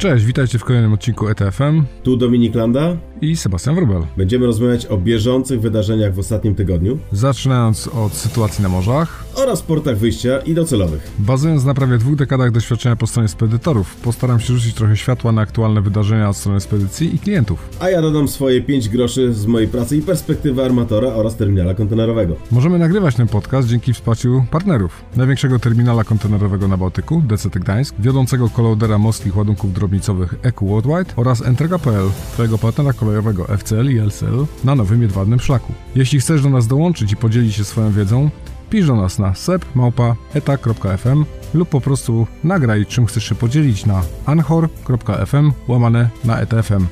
Cześć, witajcie w kolejnym odcinku ETFM Tu Dominik Landa. I Sebastian Wrubel. Będziemy rozmawiać o bieżących wydarzeniach w ostatnim tygodniu Zaczynając od sytuacji na morzach, oraz portach wyjścia i docelowych. bazując na prawie dwóch dekadach doświadczenia po stronie spedytorów, postaram się rzucić trochę światła na aktualne wydarzenia od strony spedycji i klientów. A ja dodam swoje 5 groszy z mojej pracy i perspektywy armatora oraz terminala kontenerowego. Możemy nagrywać ten podcast dzięki wsparciu partnerów. Największego terminala kontenerowego na Bałtyku, DCT Gdańsk, wiodącego kolodera morskich ładunków drobnicowych EQ Worldwide oraz Entrega.pl, twojego partnera kolejowego FCL i LCL na nowym jedwabnym szlaku. Jeśli chcesz do nas dołączyć i podzielić się swoją wiedzą, pisz do nas na sep.eta.fm lub po prostu nagraj czym chcesz się podzielić na anchor.fm łamane na etfm.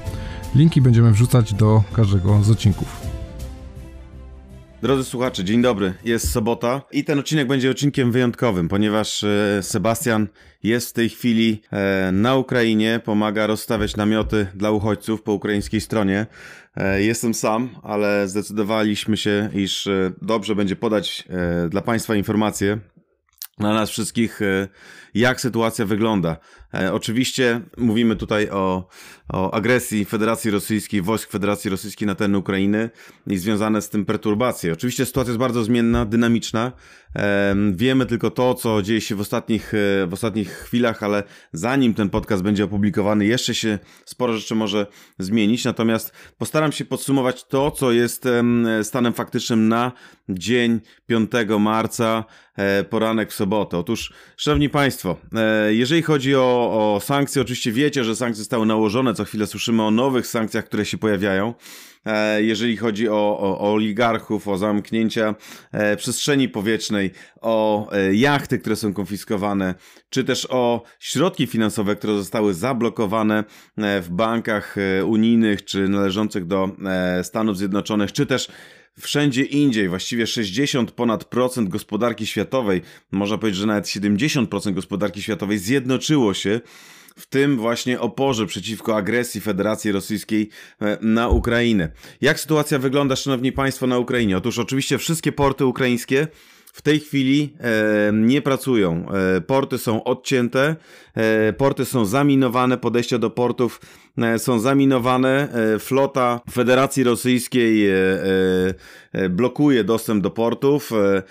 Linki będziemy wrzucać do każdego z odcinków. Drodzy słuchacze, dzień dobry. Jest sobota i ten odcinek będzie odcinkiem wyjątkowym, ponieważ e, Sebastian jest w tej chwili e, na Ukrainie, pomaga rozstawiać namioty dla uchodźców po ukraińskiej stronie. E, Jestem sam, ale zdecydowaliśmy się, iż dobrze będzie podać dla Państwa informacje dla nas wszystkich, jak sytuacja wygląda. E, Oczywiście mówimy tutaj o, o agresji Federacji Rosyjskiej, wojsk Federacji Rosyjskiej na teren Ukrainy i związane z tym perturbacje. Oczywiście sytuacja jest bardzo zmienna, dynamiczna. Em, Wiemy tylko to, co dzieje się w ostatnich, e, w ostatnich chwilach, ale zanim ten podcast będzie opublikowany, jeszcze się sporo rzeczy może zmienić. Natomiast postaram się podsumować to, co jest em, stanem faktycznym na dzień 5 marca, e, poranek w sobotę. Otóż, Szanowni Państwo, e, jeżeli chodzi o, o sankcje, oczywiście wiecie, że sankcje zostały nałożone. Co chwilę słyszymy o nowych sankcjach, które się pojawiają. E, Jeżeli chodzi o, o, o oligarchów, o zamknięcia e, przestrzeni powietrznej, o jachty, które są konfiskowane, czy też o środki finansowe, które zostały zablokowane w bankach unijnych, czy należących do Stanów Zjednoczonych, czy też wszędzie indziej, właściwie 60 ponad procent gospodarki światowej, można powiedzieć, że nawet 70% gospodarki światowej zjednoczyło się w tym właśnie oporze przeciwko agresji Federacji Rosyjskiej e, na Ukrainę. Jak sytuacja wygląda, szanowni państwo, na Ukrainie? Otóż oczywiście wszystkie porty ukraińskie w tej chwili e, nie pracują. E, porty są odcięte, e, porty są zaminowane, podejścia do portów są zaminowane. E, flota Federacji Rosyjskiej e, e, e, blokuje dostęp do portów. E,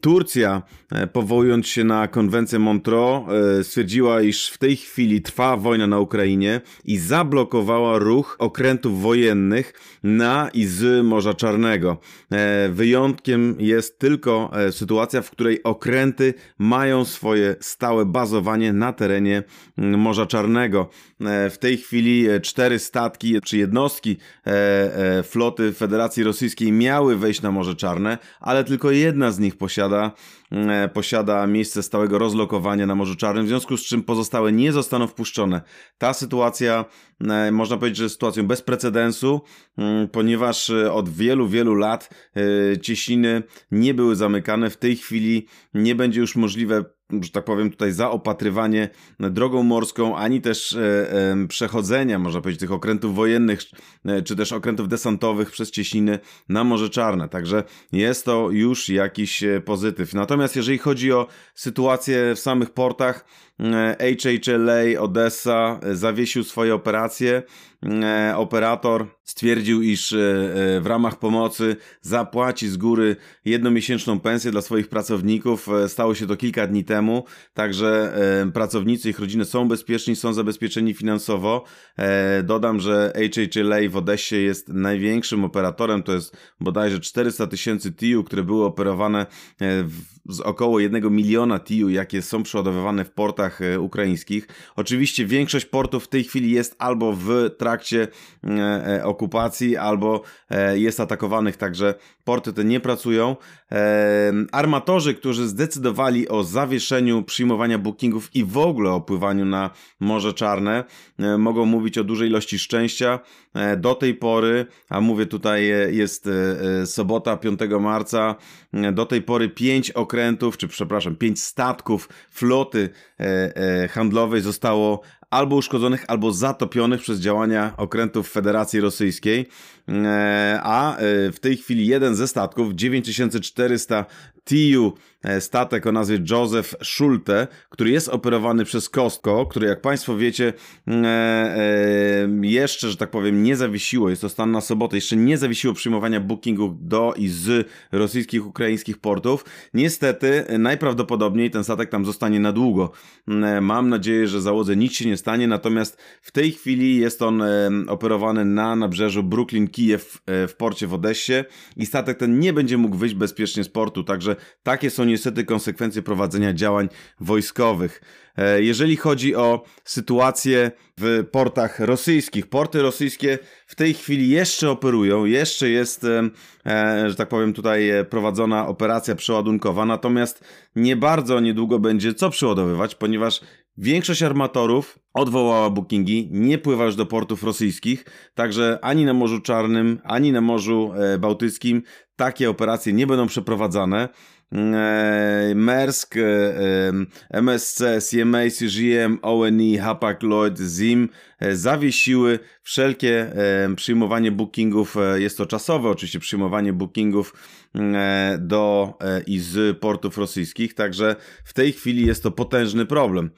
Turcja, e, powołując się na konwencję Montreux, e, stwierdziła, iż w tej chwili trwa wojna na Ukrainie i zablokowała ruch okrętów wojennych na i z Morza Czarnego. E, Wyjątkiem jest tylko e, sytuacja, w której okręty mają swoje stałe bazowanie na terenie Morza Czarnego. E, W tej chwili e, cztery statki czy jednostki e, floty Federacji Rosyjskiej miały wejść na Morze Czarne, ale tylko jedna z nich posiada, e, posiada miejsce stałego rozlokowania na Morzu Czarnym, w związku z czym pozostałe nie zostaną wpuszczone. Ta sytuacja, można powiedzieć, że sytuacją bez precedensu, mm, ponieważ od wielu, wielu lat cieśniny nie były zamykane. W tej chwili nie będzie już możliwe że tak powiem, tutaj zaopatrywanie drogą morską, ani też e, przechodzenia, można powiedzieć, tych okrętów wojennych, e, czy też okrętów desantowych przez cieśniny na Morze Czarne. Także jest to już jakiś e, pozytyw. Natomiast jeżeli chodzi o sytuację w samych portach, HHLA Odessa zawiesił swoje operacje. E, Operator stwierdził, iż e, e, w ramach pomocy zapłaci z góry jednomiesięczną pensję dla swoich pracowników. Stało się to kilka dni temu, także pracownicy, ich rodziny są bezpieczni, są zabezpieczeni finansowo. Dodam, że HHLA w Odessie jest największym operatorem, to jest bodajże 400 tysięcy TIU, które były operowane z około 1 miliona TIU, jakie są przeładowywane w portach ukraińskich. Oczywiście większość portów w tej chwili jest albo w trakcie e, e, okupacji, albo e, jest atakowanych, także porty te nie pracują. Armatorzy, którzy zdecydowali o zawieszeniu przyjmowania bookingów i w ogóle o pływaniu na Morze Czarne, mogą mówić o dużej ilości szczęścia. Do tej pory, a mówię tutaj jest sobota 5 marca, do tej pory pięć okrętów, czy przepraszam, pięć statków floty handlowej zostało albo uszkodzonych, albo zatopionych przez działania okrętów Federacji Rosyjskiej. E, A e, w tej chwili jeden ze statków, 9400 TIU e, statek o nazwie Joseph Schulte, który jest operowany przez Costco, który jak Państwo wiecie mm, e, e, jeszcze, że tak powiem, nie zawiesiło, jest to stan na sobotę, jeszcze nie zawiesiło przyjmowania bookingów do i z rosyjskich, ukraińskich portów. Niestety, najprawdopodobniej ten statek tam zostanie na długo. Mm, mam nadzieję, że załodze nic się nie stanie, natomiast w tej chwili jest on operowany na nabrzeżu Brooklyn-Kijew w porcie w Odessie i statek ten nie będzie mógł wyjść bezpiecznie z portu, także takie są niestety konsekwencje prowadzenia działań wojskowych. E, jeżeli chodzi o sytuację w portach rosyjskich, porty rosyjskie w tej chwili jeszcze operują, jeszcze jest, e, e, że tak powiem, tutaj prowadzona operacja przeładunkowa, natomiast nie bardzo niedługo będzie co przeładowywać, ponieważ Większość armatorów odwołała bookingi, nie pływa już do portów rosyjskich, także ani na Morzu Czarnym, ani na Morzu Bałtyckim takie operacje nie będą przeprowadzane. E, Maersk, e, e, MSC, CMA, CGM, ONE, Hapag Lloyd, ZIM zawiesiły wszelkie przyjmowanie bookingów. Jest to czasowe, oczywiście przyjmowanie bookingów do i z portów rosyjskich, także w tej chwili jest to potężny problem.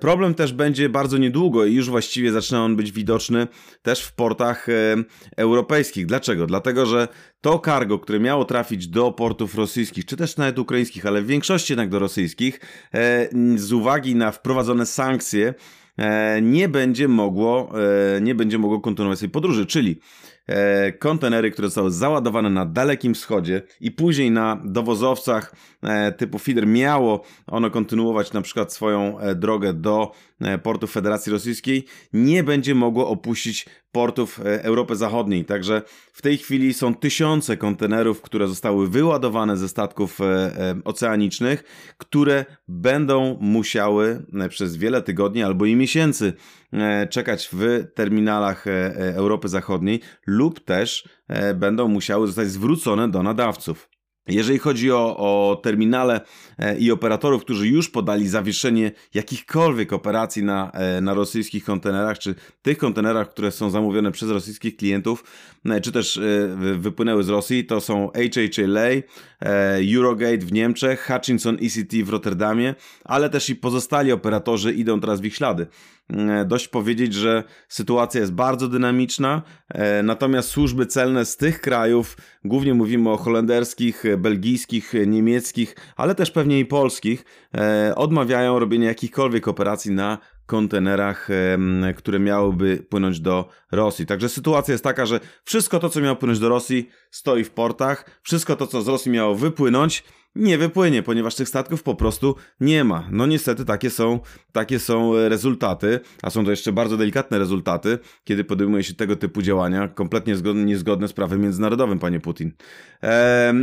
Problem też będzie bardzo niedługo i już właściwie zaczyna on być widoczny też w portach europejskich. Dlaczego? Dlatego, że to cargo, które miało trafić do portów rosyjskich, czy też nawet ukraińskich, ale w większości jednak do rosyjskich, e, z uwagi na wprowadzone sankcje, e, nie będzie mogło, e, nie będzie mogło kontynuować swojej podróży, czyli e, kontenery, które zostały załadowane na Dalekim Wschodzie i później na dowozowcach e, typu feeder miało ono kontynuować na przykład swoją e, drogę do portów Federacji Rosyjskiej, nie będzie mogło opuścić portów Europy Zachodniej. Także w tej chwili są tysiące kontenerów, które zostały wyładowane ze statków oceanicznych, które będą musiały przez wiele tygodni albo i miesięcy czekać w terminalach Europy Zachodniej lub też e, będą musiały zostać zwrócone do nadawców. Jeżeli chodzi o, o terminale e, i operatorów, którzy już podali zawieszenie jakichkolwiek operacji na, e, na rosyjskich kontenerach, czy tych kontenerach, które są zamówione przez rosyjskich klientów, czy też wypłynęły z Rosji, to są HHLA, Eurogate w Niemczech, Hutchinson ECT w Rotterdamie, ale też i pozostali operatorzy idą teraz w ich ślady. E, dość powiedzieć, że sytuacja jest bardzo dynamiczna, e, natomiast służby celne z tych krajów, głównie mówimy o holenderskich, belgijskich, niemieckich, ale też pewnie i polskich, e, odmawiają robienia jakichkolwiek operacji na kontenerach, które miałyby płynąć do Rosji. Także sytuacja jest taka, że wszystko to, co miało płynąć do Rosji, stoi w portach, wszystko to, co z Rosji miało wypłynąć, nie wypłynie, ponieważ tych statków po prostu nie ma. No niestety takie są, takie są e, rezultaty, a są to jeszcze bardzo delikatne rezultaty, kiedy podejmuje się tego typu działania, kompletnie niezgodne z prawem międzynarodowym, panie Putin.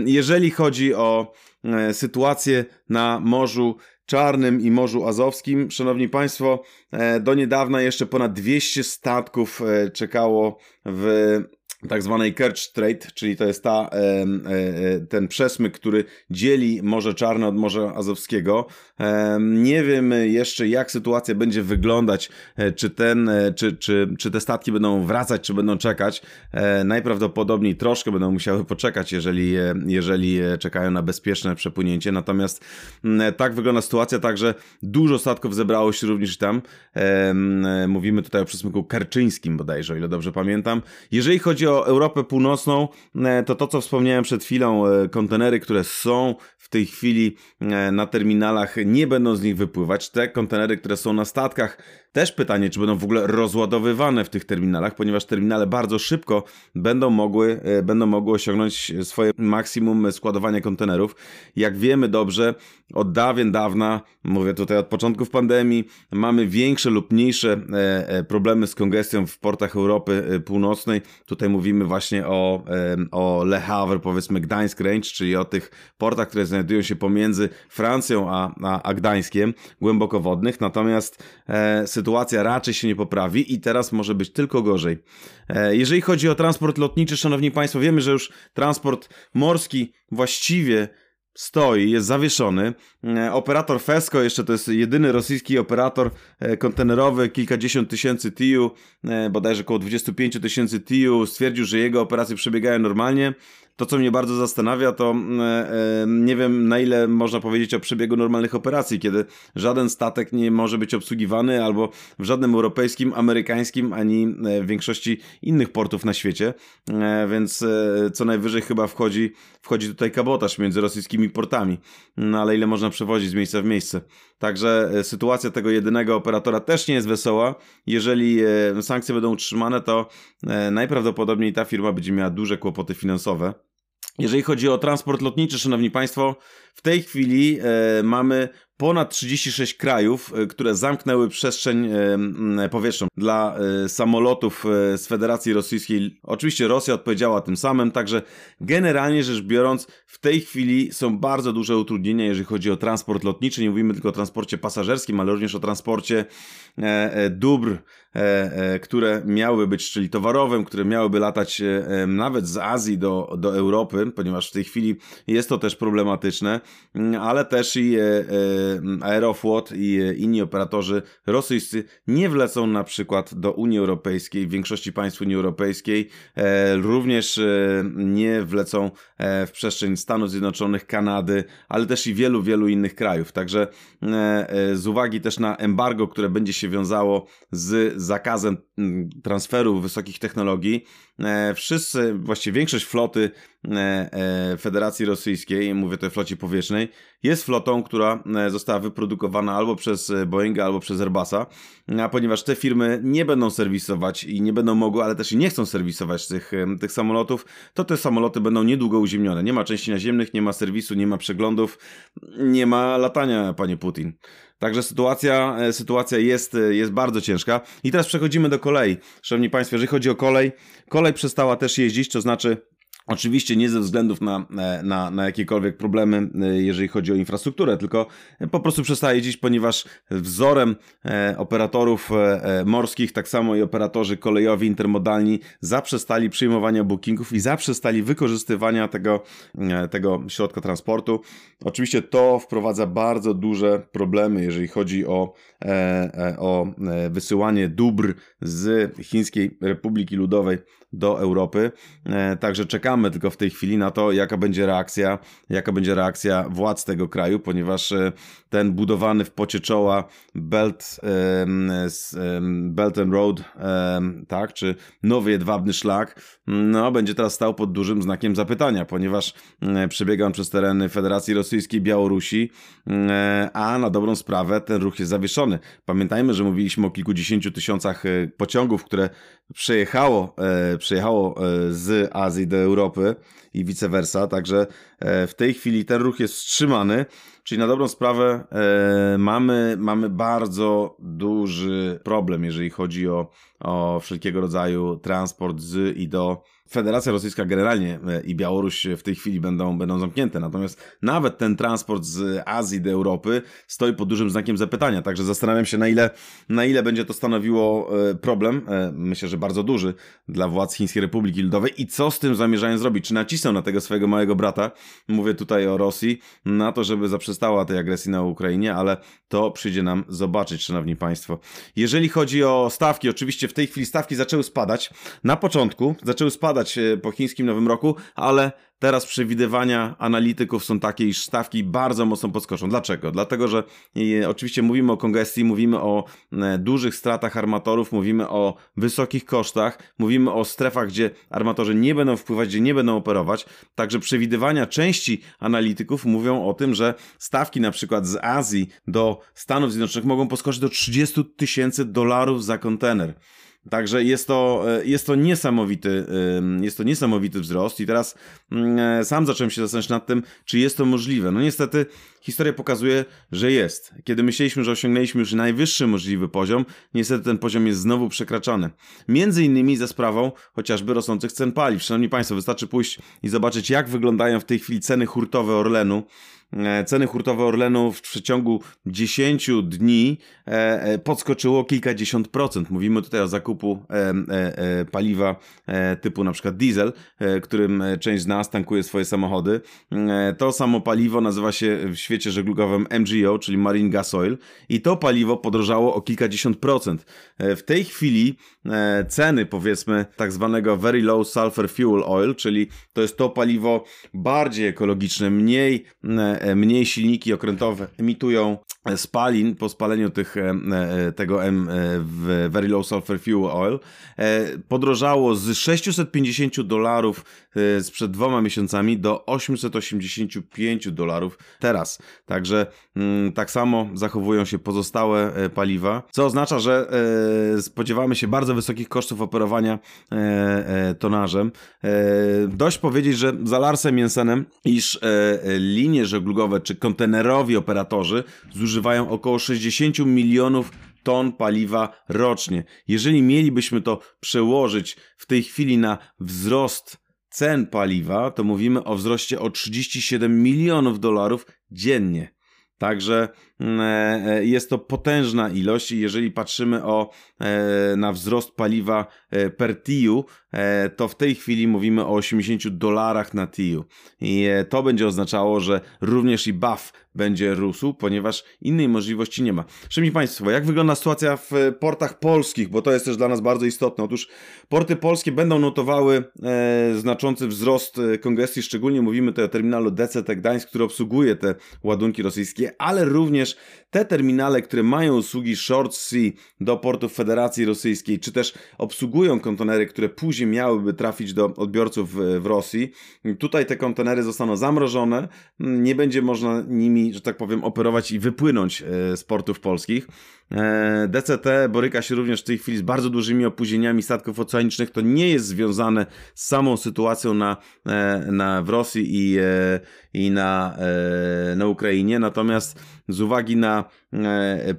Jeżeli chodzi o e, sytuację na Morzu Czarnym i Morzu Azowskim. Szanowni Państwo, e, do niedawna jeszcze ponad 200 statków czekało w tak zwanej Kerch Strait, czyli to jest ta, e, e, ten przesmyk, który dzieli Morze Czarne od Morza Azowskiego. Nie wiem jeszcze, jak sytuacja będzie wyglądać, e, czy, ten, czy, czy, czy te statki będą wracać, czy będą czekać. Najprawdopodobniej troszkę będą musiały poczekać, jeżeli, jeżeli czekają na bezpieczne przepłynięcie. Natomiast tak wygląda sytuacja, także dużo statków zebrało się również tam. Mówimy tutaj o przesmyku kerczyńskim bodajże, o ile dobrze pamiętam. Jeżeli chodzi o o Europę Północną, e, to to, co wspomniałem przed chwilą, e, kontenery, które są w tej chwili e, na terminalach, nie będą z nich wypływać. Te kontenery, które są na statkach, też pytanie, czy będą w ogóle rozładowywane w tych terminalach, ponieważ terminale bardzo szybko będą mogły, będą mogły osiągnąć swoje maksimum składowania kontenerów. Jak wiemy dobrze, od dawien dawna, mówię tutaj od początków pandemii, mamy większe lub mniejsze problemy z kongestią w portach Europy Północnej. Tutaj mówimy właśnie o, o Le Havre, powiedzmy Gdańsk Range, czyli o tych portach, które znajdują się pomiędzy Francją a, a, a Gdańskiem, głębokowodnych, natomiast e, sytuacja raczej się nie poprawi i teraz może być tylko gorzej. E, jeżeli chodzi o transport lotniczy, szanowni państwo, wiemy, że już transport morski właściwie stoi, jest zawieszony. E, operator Fesco, jeszcze to jest jedyny rosyjski operator e, kontenerowy, kilkadziesiąt tysięcy TIU, bodajże około 25 tysięcy TIU, stwierdził, że jego operacje przebiegają normalnie to, co mnie bardzo zastanawia, to nie wiem, na ile można powiedzieć o przebiegu normalnych operacji, kiedy żaden statek nie może być obsługiwany albo w żadnym europejskim, amerykańskim, ani w większości innych portów na świecie, więc co najwyżej chyba wchodzi, wchodzi tutaj kabotaż między rosyjskimi portami, no ale ile można przewozić z miejsca w miejsce. Także sytuacja tego jedynego operatora też nie jest wesoła. Jeżeli sankcje będą utrzymane, to najprawdopodobniej ta firma będzie miała duże kłopoty finansowe. Jeżeli chodzi o transport lotniczy, szanowni państwo, w tej chwili e, mamy ponad 36 krajów, e, które zamknęły przestrzeń e, powietrzną dla e, samolotów e, z Federacji Rosyjskiej. Oczywiście Rosja odpowiedziała tym samym, także generalnie rzecz biorąc, w tej chwili są bardzo duże utrudnienia, jeżeli chodzi o transport lotniczy. Nie mówimy tylko o transporcie pasażerskim, ale również o transporcie e, dóbr, które miały być, czyli towarowym, które miałyby latać nawet z Azji do, do Europy, ponieważ w tej chwili jest to też problematyczne. Mm, ale też i e, e, Aeroflot i e, inni operatorzy rosyjscy nie wlecą na przykład do Unii Europejskiej, w większości państw Unii Europejskiej, również nie wlecą w przestrzeń Stanów Zjednoczonych, Kanady, ale też i wielu, wielu innych krajów. Także z uwagi też na embargo, które będzie się wiązało z zakazem mm, transferu wysokich technologii, wszyscy, właściwie większość floty Federacji Rosyjskiej, mówię tutaj o flocie powietrznej, jest flotą, która e, została wyprodukowana albo przez e, Boeinga, albo przez Airbusa, a ponieważ te firmy nie będą serwisować i nie będą mogły, ale też i nie chcą serwisować tych, e, tych samolotów, to te samoloty będą niedługo uziemnione. Nie ma części naziemnych, nie ma serwisu, nie ma przeglądów, nie ma latania, panie Putin. Także sytuacja, sytuacja jest, jest bardzo ciężka. I teraz przechodzimy do kolei. Szanowni Państwo, jeżeli chodzi o kolej, kolej przestała też jeździć, to znaczy Oczywiście nie ze względów na, na, na jakiekolwiek problemy, e, jeżeli chodzi o infrastrukturę, tylko po prostu przestaje jeździć, ponieważ wzorem e, operatorów e, morskich, tak samo i operatorzy kolejowi, intermodalni zaprzestali przyjmowania bookingów i zaprzestali wykorzystywania tego, tego środka transportu. Oczywiście to wprowadza bardzo duże problemy, jeżeli chodzi o, o wysyłanie dóbr z Chińskiej Republiki Ludowej do Europy. Także czekamy czekamy tylko w tej chwili na to, jaka będzie reakcja, jaka będzie reakcja władz tego kraju, ponieważ e, ten budowany w pocie czoła Belt, Belt and Road, tak, czy nowy jedwabny szlak, no, będzie teraz stał pod dużym znakiem zapytania, ponieważ e, przebiega on przez tereny Federacji Rosyjskiej, Białorusi, e, a na dobrą sprawę ten ruch jest zawieszony. Pamiętajmy, że mówiliśmy o kilkudziesięciu tysiącach pociągów, które przejechało, przejechało z Azji do Europy, Europy i vice versa. Także e, w tej chwili ten ruch jest wstrzymany, czyli na dobrą sprawę e, mamy, mamy bardzo duży problem, jeżeli chodzi o, o wszelkiego rodzaju transport z i do Federacja Rosyjska generalnie e, i Białoruś w tej chwili będą, będą zamknięte. Natomiast nawet ten transport z Azji do Europy stoi pod dużym znakiem zapytania. Także zastanawiam się, na ile, na ile będzie to stanowiło e, problem. E, myślę, że bardzo duży dla władz Chińskiej Republiki Ludowej. I co z tym zamierzają zrobić? Czy nacisną na tego swojego małego brata? Mówię tutaj o Rosji, na to, żeby zaprzestała tej agresji na Ukrainie, ale to przyjdzie nam zobaczyć, szanowni państwo. Jeżeli chodzi o stawki, oczywiście w tej chwili stawki zaczęły spadać. Na początku zaczęły spadać E, po chińskim Nowym Roku, ale teraz przewidywania analityków są takie, iż stawki bardzo mocno podskoczą. Dlaczego? Dlatego, że e, oczywiście mówimy o kongestii, mówimy o e, dużych stratach armatorów, mówimy o wysokich kosztach, mówimy o strefach, gdzie armatorzy nie będą wpływać, gdzie nie będą operować. Także przewidywania części analityków mówią o tym, że stawki na przykład z Azji do Stanów Zjednoczonych mogą podskoczyć do 30 tysięcy dolarów za kontener. Także jest to, e, jest to niesamowity, jest to niesamowity wzrost i teraz mm, e, sam zacząłem się zastanawiać nad tym, czy jest to możliwe. No niestety historia pokazuje, że jest. Kiedy myśleliśmy, że osiągnęliśmy już najwyższy możliwy poziom, niestety ten poziom jest znowu przekraczany. Między innymi ze sprawą chociażby rosnących cen paliw. Szanowni Państwo, wystarczy pójść i zobaczyć, jak wyglądają w tej chwili ceny hurtowe Orlenu ceny hurtowe Orlenu w przeciągu 10 dni e, podskoczyło o kilkadziesiąt procent. Mówimy tutaj o zakupu paliwa typu na przykład diesel, którym część z nas tankuje swoje samochody. To samo paliwo nazywa się w świecie żeglugowym MGO, czyli Marine Gas Oil i to paliwo podrożało o kilkadziesiąt procent. W tej chwili ceny powiedzmy tak zwanego Very Low Sulfur Fuel Oil, czyli to jest to paliwo bardziej ekologiczne, mniej, e, mniej silniki okrętowe emitują spalin po spaleniu tych, e, e, tego M, Very Low Sulfur Fuel Oil podrożało z 650 dolarów sprzed dwoma miesiącami do 885 dolarów teraz. Także mm, tak samo zachowują się pozostałe paliwa, co oznacza, że spodziewamy się bardzo wysokich kosztów operowania tonażem. Dość powiedzieć, że za Larsem Jensenem, iż linie żeglugowe czy kontenerowi operatorzy zużywają około 60 milionów ton paliwa rocznie. Jeżeli mielibyśmy to przełożyć w tej chwili na wzrost cen paliwa, to mówimy o wzroście o 37 milionów dolarów dziennie. Także jest to potężna ilość i jeżeli patrzymy o, e, na wzrost paliwa per TIU, to w tej chwili mówimy o 80 dolarach na TIU. I to będzie oznaczało, że również i BAF będzie rósł, ponieważ innej możliwości nie ma. Szanowni Państwo, jak wygląda sytuacja w portach polskich, bo to jest też dla nas bardzo istotne. Otóż porty polskie będą notowały e, znaczący wzrost kongestii, szczególnie mówimy tutaj o terminalu DCT Gdańsk, który obsługuje te ładunki rosyjskie, ale również te terminale, które mają usługi Short Sea do portów Federacji Rosyjskiej, czy też obsługują kontenery, które później miałyby trafić do odbiorców w, Rosji, tutaj te kontenery zostaną zamrożone, nie będzie można nimi, że tak powiem, operować i wypłynąć e, z portów polskich. E, DCT boryka się również w tej chwili z bardzo dużymi opóźnieniami statków oceanicznych. To nie jest związane z samą sytuacją na, e, na, w Rosji i, i na, na Ukrainie, natomiast z uwagi na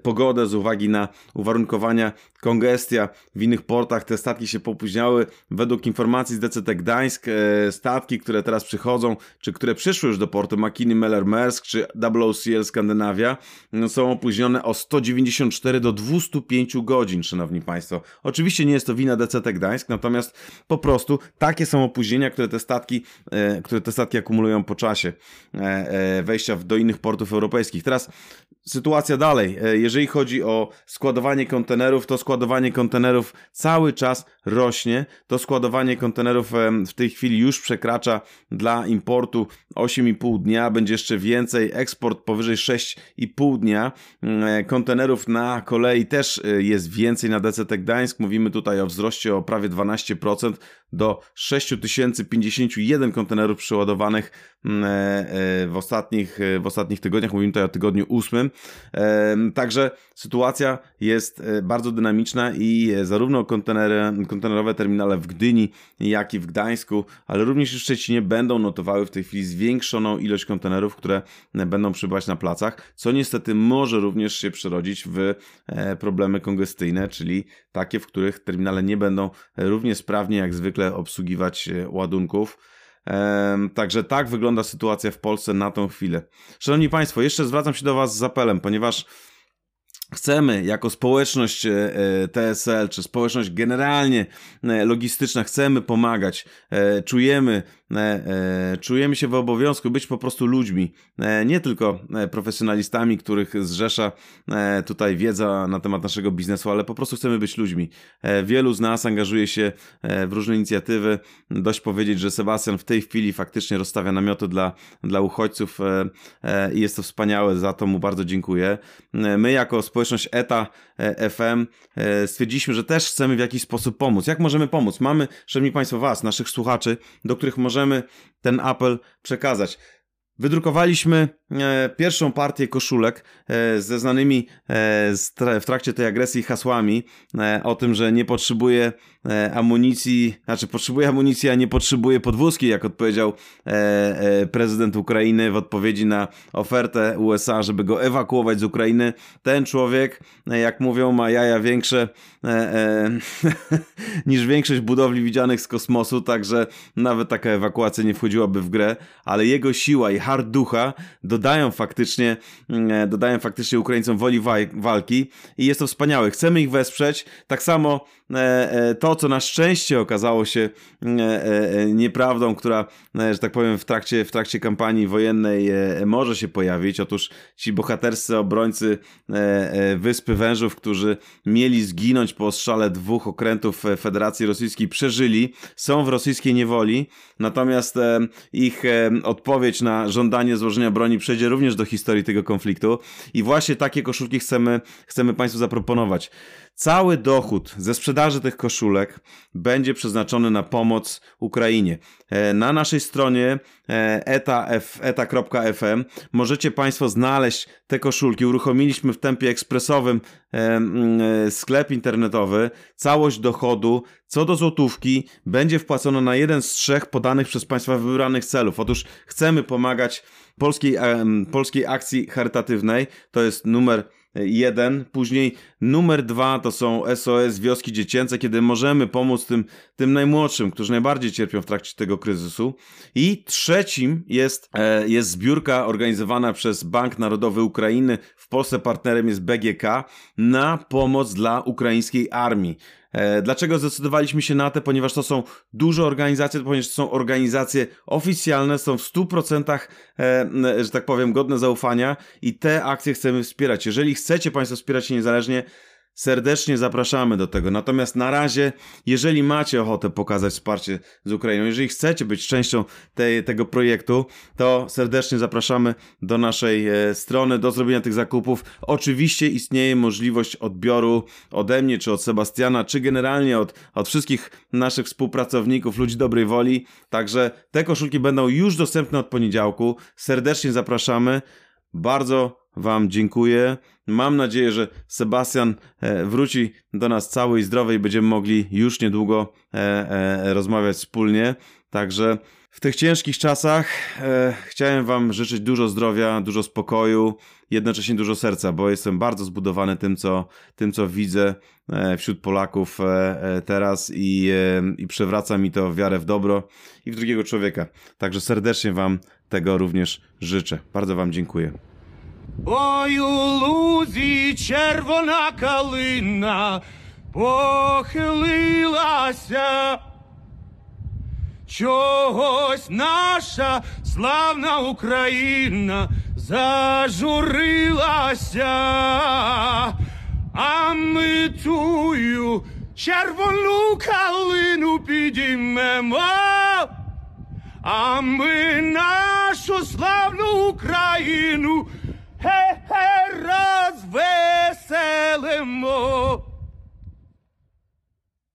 pogodę, z uwagi na uwarunkowania, kongestia w innych portach, te statki się popóźniały. Według informacji z DCT Gdańsk, e, statki, które teraz przychodzą, czy które przyszły już do portu, Makiny, Meller, Maersk, czy WOCL Skandynawia, no, są opóźnione o 194 do 205 godzin, szanowni państwo. Oczywiście nie jest to wina DCT Gdańsk, natomiast po prostu takie są opóźnienia, które te statki, e, które te statki akumulują po czasie wejścia do innych portów europejskich. Teraz sytuacja dalej. E, jeżeli chodzi o składowanie kontenerów, to składowanie kontenerów cały czas rośnie. To składowanie kontenerów w tej chwili już przekracza dla importu 8,5 dnia, będzie jeszcze więcej. Eksport powyżej 6,5 dnia. Mm, e, kontenerów na kolei też e, jest więcej na DCT Gdańsk. Mówimy tutaj o wzroście o prawie 12% do 6051 kontenerów przeładowanych mm, w ostatnich, w ostatnich tygodniach. Mówimy tutaj o tygodniu ósmym. Także sytuacja jest e, bardzo dynamiczna i e, zarówno kontenery, kontenerowe terminale w Gdyni, jak i w Gdańsku, ale również w Szczecinie będą notowały w tej chwili zwiększoną ilość kontenerów, które e, będą przybywać na placach, co niestety może również się przerodzić w problemy kongestyjne, czyli takie, w których terminale nie będą równie sprawnie jak zwykle obsługiwać ładunków. Także tak wygląda sytuacja w Polsce na tą chwilę. Szanowni Państwo, jeszcze zwracam się do Was z apelem, ponieważ chcemy jako społeczność e, e, TSL, czy społeczność generalnie e, logistyczna, chcemy pomagać, czujemy czujemy się w obowiązku być po prostu ludźmi, nie tylko profesjonalistami, których zrzesza tutaj wiedza na temat naszego biznesu, ale po prostu chcemy być ludźmi. Wielu z nas angażuje się w różne inicjatywy. Dość powiedzieć, że Sebastian w tej chwili faktycznie rozstawia namioty dla, dla uchodźców i jest to wspaniałe, za to mu bardzo dziękuję. My jako społeczność ETA FM stwierdziliśmy, że też chcemy w jakiś sposób pomóc. Jak możemy pomóc? Mamy, szanowni Państwo, Was, naszych słuchaczy, do których możemy ten apel przekazać. Wydrukowaliśmy e, pierwszą partię koszulek e, ze znanymi e, w trakcie tej agresji hasłami o tym, że nie potrzebuje amunicji, znaczy potrzebuje amunicji, a nie potrzebuje podwózki, jak odpowiedział prezydent Ukrainy w odpowiedzi na ofertę USA, żeby go ewakuować z Ukrainy. Ten człowiek, jak mówią, ma jaja większe niż większość budowli widzianych z kosmosu, także nawet taka ewakuacja nie wchodziłaby w grę, ale jego siła i hard ducha, dodają faktycznie, e, dodają faktycznie Ukraińcom woli walki i jest to wspaniałe. Chcemy ich wesprzeć. Tak samo to, co na szczęście okazało się nieprawdą, która, że tak powiem, w trakcie, w trakcie kampanii wojennej może się pojawić. Otóż ci bohaterscy obrońcy Wyspy Wężów, którzy mieli zginąć po ostrzale dwóch okrętów Federacji Rosyjskiej, przeżyli, są w rosyjskiej niewoli, natomiast ich odpowiedź na żądanie złożenia broni przejdzie również do historii tego konfliktu i właśnie takie koszulki chcemy, chcemy Państwu zaproponować. Cały dochód ze sprzedaży tych koszulek będzie przeznaczony na pomoc Ukrainie. E, na naszej stronie eta.fm możecie Państwo znaleźć te koszulki. Uruchomiliśmy w tempie ekspresowym e, sklep internetowy. Całość dochodu co do złotówki będzie wpłacona na jeden z trzech podanych przez Państwa wybranych celów. Otóż chcemy pomagać polskiej, polskiej akcji charytatywnej. To jest numer jeden. Później numer dwa to są SOS Wioski Dziecięce, kiedy możemy pomóc tym, tym najmłodszym, którzy najbardziej cierpią w trakcie tego kryzysu. I trzecim jest, e, jest zbiórka organizowana przez Bank Narodowy Ukrainy. W Polsce partnerem jest BGK na pomoc dla ukraińskiej armii. E, dlaczego zdecydowaliśmy się na te? Ponieważ to są duże organizacje, ponieważ to są organizacje oficjalne, są w 100%, e, że tak powiem, godne zaufania i te akcje chcemy wspierać. Jeżeli chcecie Państwo wspierać się niezależnie, serdecznie zapraszamy do tego. Natomiast na razie, jeżeli macie ochotę pokazać wsparcie z Ukrainą, jeżeli chcecie być częścią tej, tego projektu, to serdecznie zapraszamy do naszej e, strony, do zrobienia tych zakupów. Oczywiście istnieje możliwość odbioru ode mnie, czy od Sebastiana, czy generalnie od, od wszystkich naszych współpracowników, ludzi dobrej woli. Także te koszulki będą już dostępne od poniedziałku. Serdecznie zapraszamy. Bardzo Wam dziękuję. Mam nadzieję, że Sebastian e, wróci do nas cały i zdrowy i będziemy mogli już niedługo e, e, rozmawiać wspólnie. Także w tych ciężkich czasach chciałem Wam życzyć dużo zdrowia, dużo spokoju, jednocześnie dużo serca, bo jestem bardzo zbudowany tym, co, tym, co widzę wśród Polaków teraz i, i przewraca mi to wiarę w dobro i w drugiego człowieka. Także serdecznie Wam tego również życzę. Bardzo Wam dziękuję. Ой у лузі червона калина похилилася. Чогось наша славна Україна зажурилася, а ми тую червону калину підіймемо, а ми нашу славну Україну. Хе-хе, розвеселимо.